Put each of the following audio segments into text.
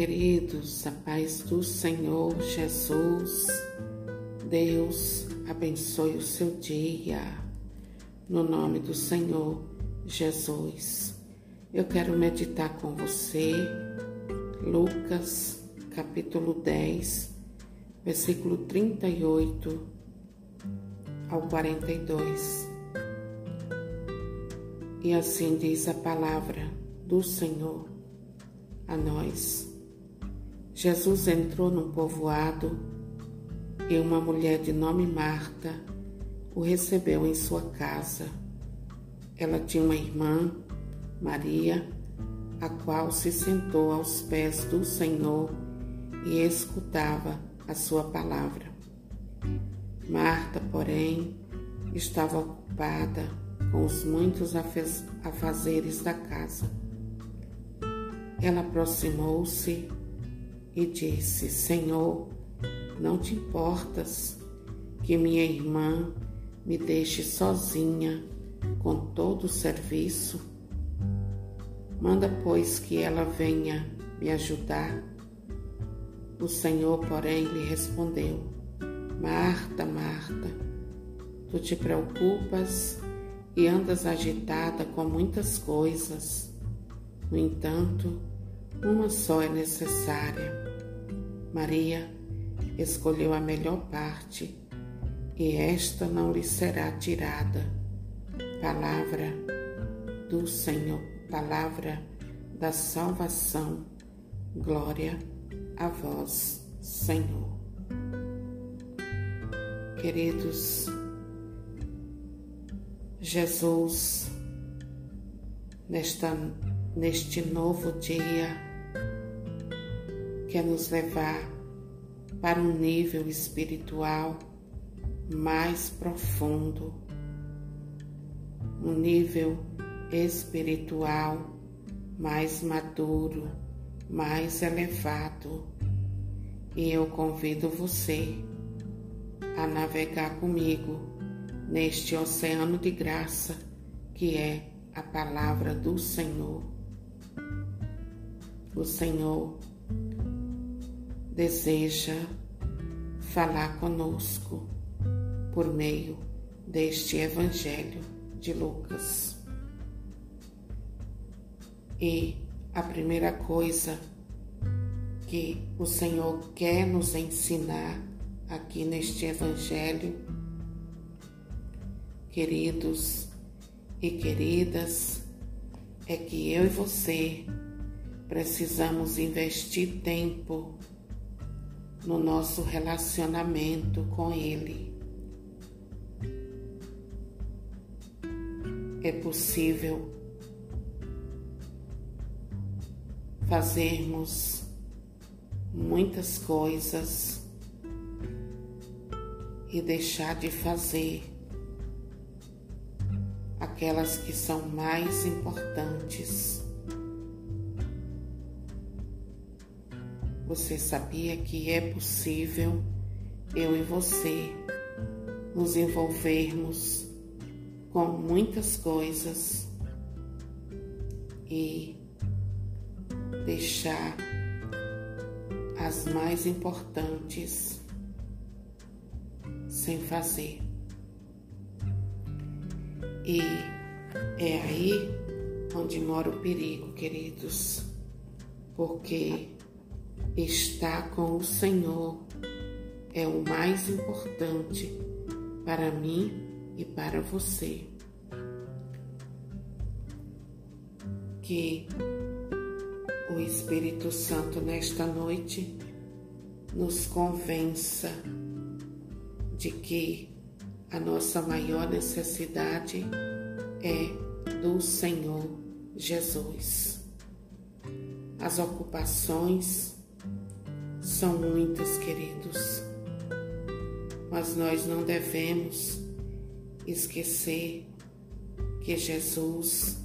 queridos, a paz do Senhor Jesus. Deus abençoe o seu dia. No nome do Senhor Jesus. Eu quero meditar com você Lucas, capítulo 10, versículo 38 ao 42. E assim diz a palavra do Senhor a nós. Jesus entrou num povoado e uma mulher de nome Marta o recebeu em sua casa. Ela tinha uma irmã, Maria, a qual se sentou aos pés do Senhor e escutava a sua palavra. Marta, porém, estava ocupada com os muitos afazeres da casa. Ela aproximou-se e disse: Senhor, não te importas que minha irmã me deixe sozinha com todo o serviço? Manda, pois, que ela venha me ajudar. O Senhor, porém, lhe respondeu: Marta, Marta, tu te preocupas e andas agitada com muitas coisas. No entanto, uma só é necessária. Maria escolheu a melhor parte e esta não lhe será tirada. Palavra do Senhor, palavra da salvação. Glória a vós, Senhor. Queridos, Jesus, nesta, neste novo dia, quer nos levar para um nível espiritual mais profundo, um nível espiritual mais maduro, mais elevado. E eu convido você a navegar comigo neste oceano de graça que é a palavra do Senhor. O Senhor deseja falar conosco por meio deste Evangelho de Lucas. E a primeira coisa que o Senhor quer nos ensinar aqui neste Evangelho, queridos e queridas, é que eu e você precisamos investir tempo no nosso relacionamento com Ele. É possível fazermos muitas coisas e deixar de fazer aquelas que são mais importantes. Você sabia que é possível eu e você nos envolvermos com muitas coisas e deixar as mais importantes sem fazer. E é aí onde mora o perigo, queridos, porque Estar com o Senhor é o mais importante para mim e para você. Que o Espírito Santo nesta noite nos convença de que a nossa maior necessidade é do Senhor Jesus. As ocupações, são muitas, queridos, mas nós não devemos esquecer que Jesus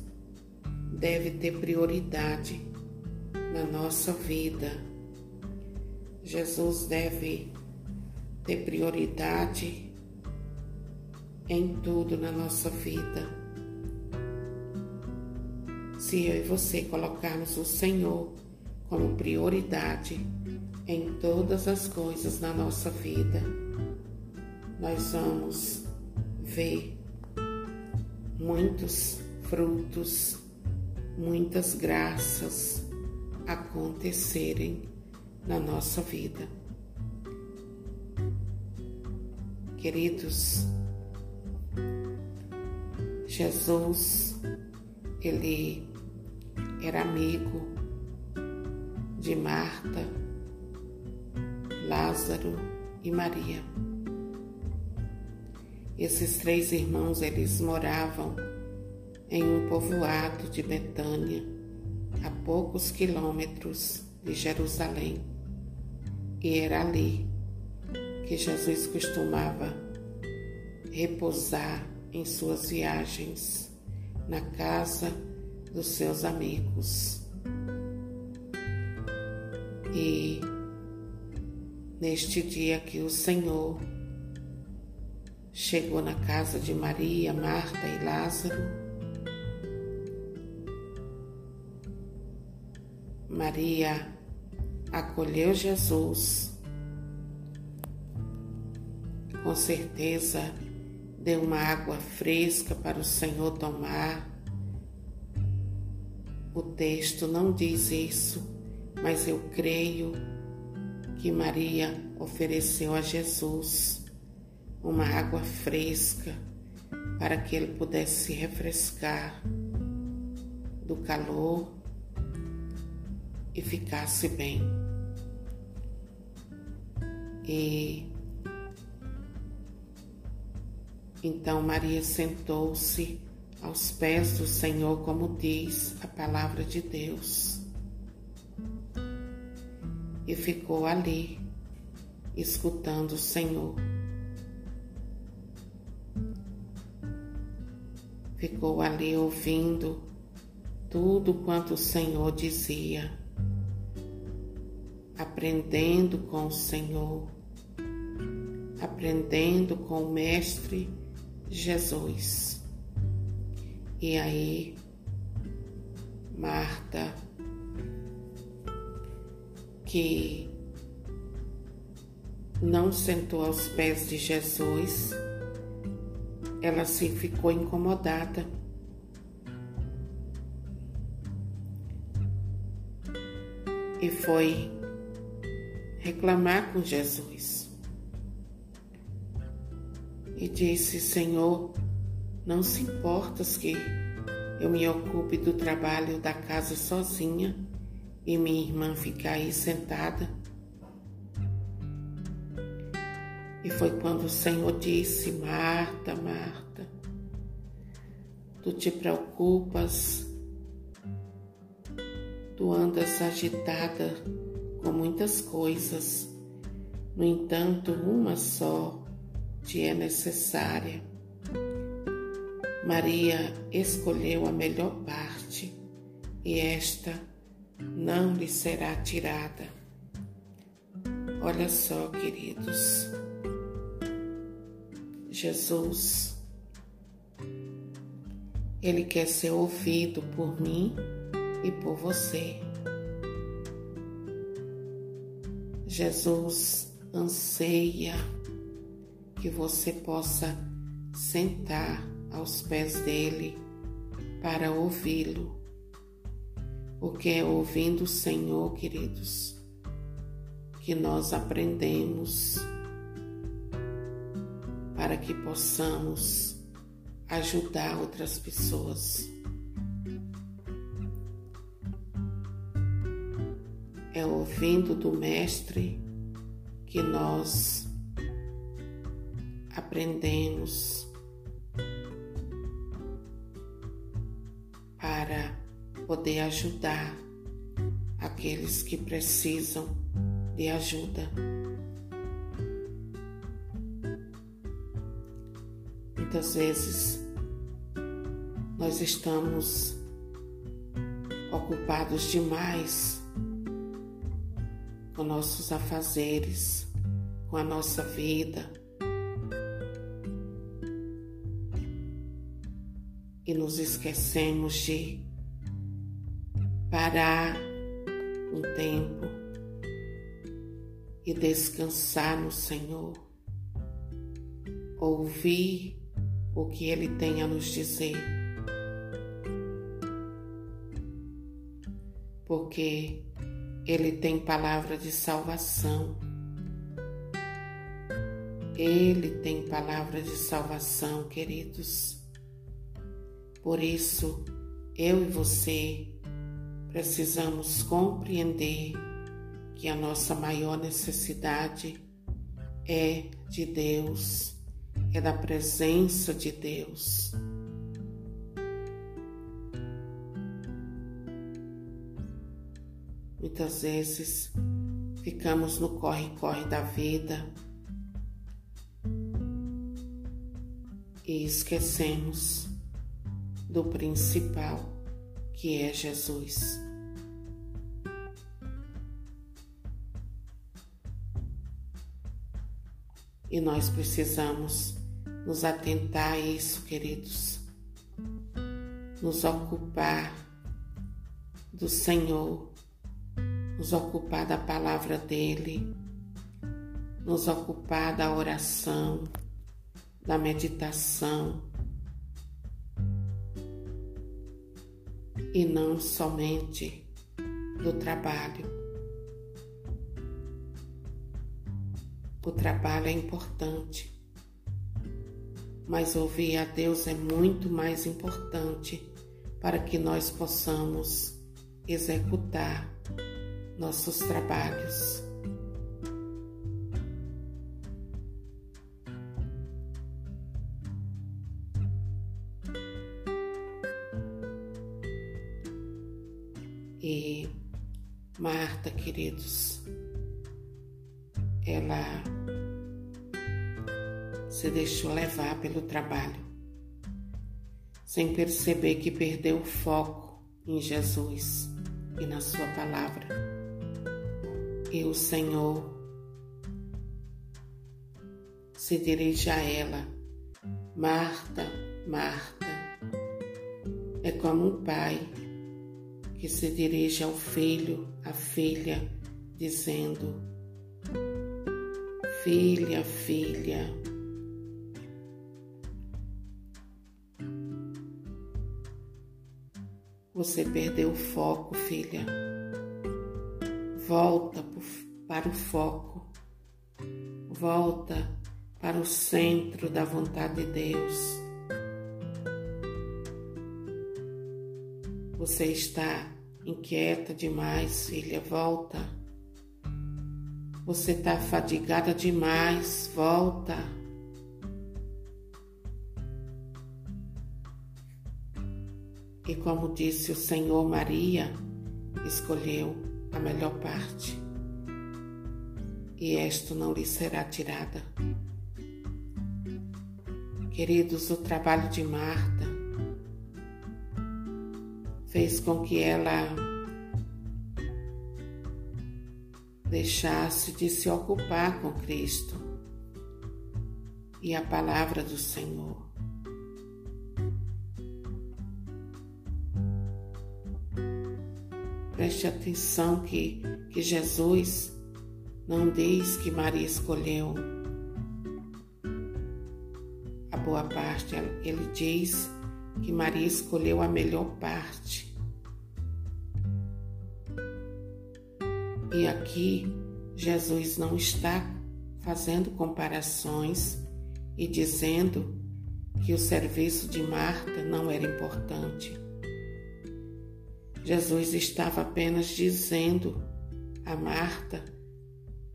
deve ter prioridade na nossa vida. Jesus deve ter prioridade em tudo na nossa vida. Se eu e você colocarmos o Senhor como prioridade em todas as coisas na nossa vida, nós vamos ver muitos frutos, muitas graças acontecerem na nossa vida. Queridos, Jesus, ele era amigo de Marta, Lázaro e Maria. Esses três irmãos, eles moravam em um povoado de Betânia, a poucos quilômetros de Jerusalém. E era ali que Jesus costumava repousar em suas viagens, na casa dos seus amigos. E neste dia que o Senhor chegou na casa de Maria, Marta e Lázaro, Maria acolheu Jesus. Com certeza deu uma água fresca para o Senhor tomar. O texto não diz isso, mas eu creio que Maria ofereceu a Jesus uma água fresca para que ele pudesse se refrescar do calor e ficasse bem. E então Maria sentou-se aos pés do Senhor, como diz a palavra de Deus, e ficou ali, escutando o Senhor. ficou ali ouvindo tudo quanto o Senhor dizia, aprendendo com o Senhor, aprendendo com o Mestre Jesus. E aí, Marta, que não sentou aos pés de Jesus, ela se ficou incomodada. E foi reclamar com Jesus. E disse: Senhor, não se importas que eu me ocupe do trabalho da casa sozinha e minha irmã ficar aí sentada? E foi quando o Senhor disse: Marta, Marta, tu te preocupas, tu andas agitada com muitas coisas, no entanto, uma só te é necessária. Maria escolheu a melhor parte e esta não lhe será tirada. Olha só, queridos. Jesus. Ele quer ser ouvido por mim e por você. Jesus anseia que você possa sentar aos pés dele para ouvi-lo. Porque é ouvindo o Senhor, queridos, que nós aprendemos para que possamos ajudar outras pessoas. É ouvindo do Mestre que nós aprendemos poder ajudar aqueles que precisam de ajuda. Muitas vezes nós estamos ocupados demais com nossos afazeres, com a nossa vida. E nos esquecemos de parar um tempo e descansar no Senhor, ouvir o que Ele tem a nos dizer. Porque Ele tem palavra de salvação. Ele tem palavra de salvação, queridos. Por isso, eu e você precisamos compreender que a nossa maior necessidade é de Deus, é da presença de Deus. Muitas vezes ficamos no corre-corre da vida e esquecemos do principal, que é Jesus. E nós precisamos nos atentar a isso, queridos. Nos ocupar do Senhor, nos ocupar da palavra dEle, nos ocupar da oração, da meditação e não somente do trabalho. O trabalho é importante, mas ouvir a Deus é muito mais importante para que nós possamos executar nossos trabalhos. E Marta, queridos, ela se deixou levar pelo trabalho, sem perceber que perdeu o foco em Jesus e na Sua palavra. E o Senhor se dirige a ela, Marta, Marta. É como um pai que se dirige ao filho, à filha, dizendo: Filha, filha, você perdeu o foco, filha. Volta para o foco. Volta para o centro da vontade de Deus. Você está inquieta demais, filha. Volta você está fadigada demais, volta. E como disse o Senhor, Maria escolheu a melhor parte, e esta não lhe será tirada. Queridos, o trabalho de Marta fez com que ela deixasse de se ocupar com Cristo e a palavra do Senhor. Preste atenção que, que Jesus não diz que Maria escolheu a boa parte, ele diz que Maria escolheu a melhor parte. E aqui Jesus não está fazendo comparações e dizendo que o serviço de Marta não era importante. Jesus estava apenas dizendo a Marta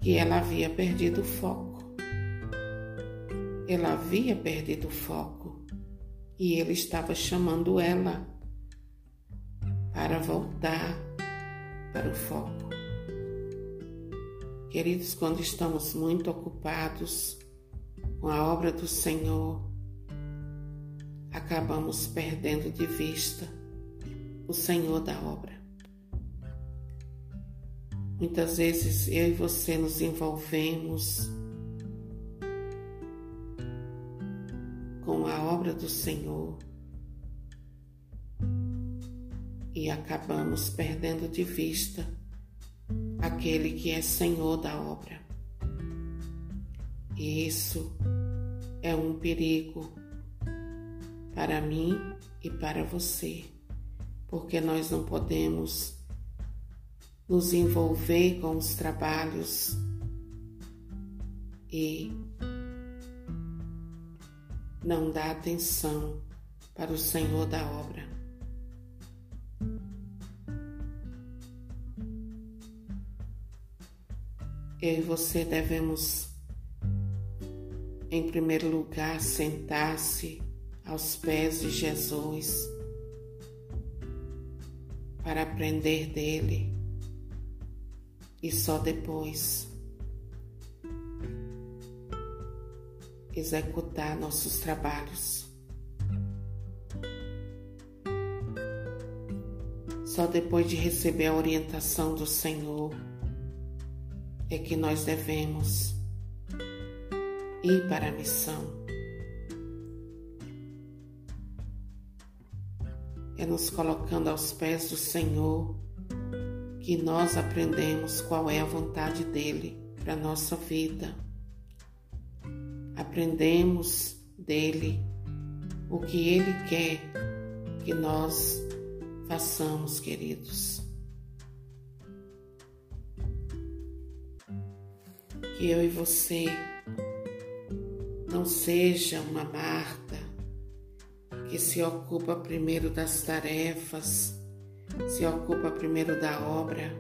que ela havia perdido o foco. Ela havia perdido o foco e ele estava chamando ela para voltar para o foco. Queridos, quando estamos muito ocupados com a obra do Senhor, acabamos perdendo de vista o Senhor da obra. Muitas vezes eu e você nos envolvemos com a obra do Senhor e acabamos perdendo de vista aquele que é Senhor da obra. E isso é um perigo para mim e para você, porque nós não podemos nos envolver com os trabalhos e não dar atenção para o Senhor da obra. Eu e você devemos, em primeiro lugar, sentar-se aos pés de Jesus para aprender dele e só depois executar nossos trabalhos. Só depois de receber a orientação do Senhor é que nós devemos ir para a missão. É nos colocando aos pés do Senhor que nós aprendemos qual é a vontade dele para nossa vida. Aprendemos dele o que ele quer que nós façamos, queridos. Que eu e você não seja uma Marta que se ocupa primeiro das tarefas, se ocupa primeiro da obra,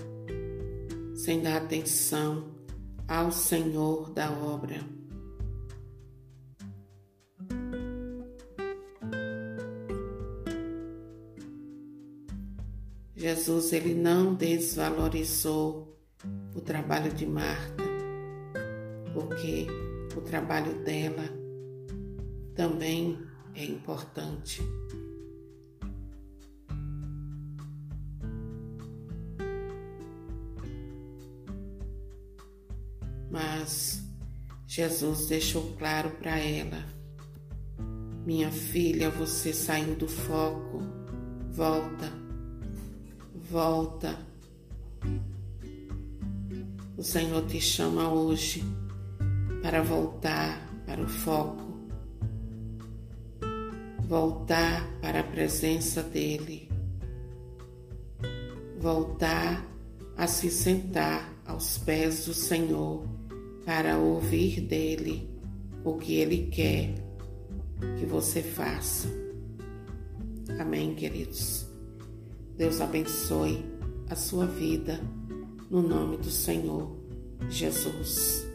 sem dar atenção ao Senhor da obra. Jesus ele não desvalorizou o trabalho de Marta, porque o trabalho dela também é importante. Mas Jesus deixou claro para ela: Minha filha, você saiu do foco, volta, volta. O Senhor te chama hoje para voltar para o foco voltar para a presença dele, voltar a se sentar aos pés do Senhor para ouvir dele o que ele quer que você faça. Amém, queridos. Deus abençoe a sua vida no nome do Senhor Jesus.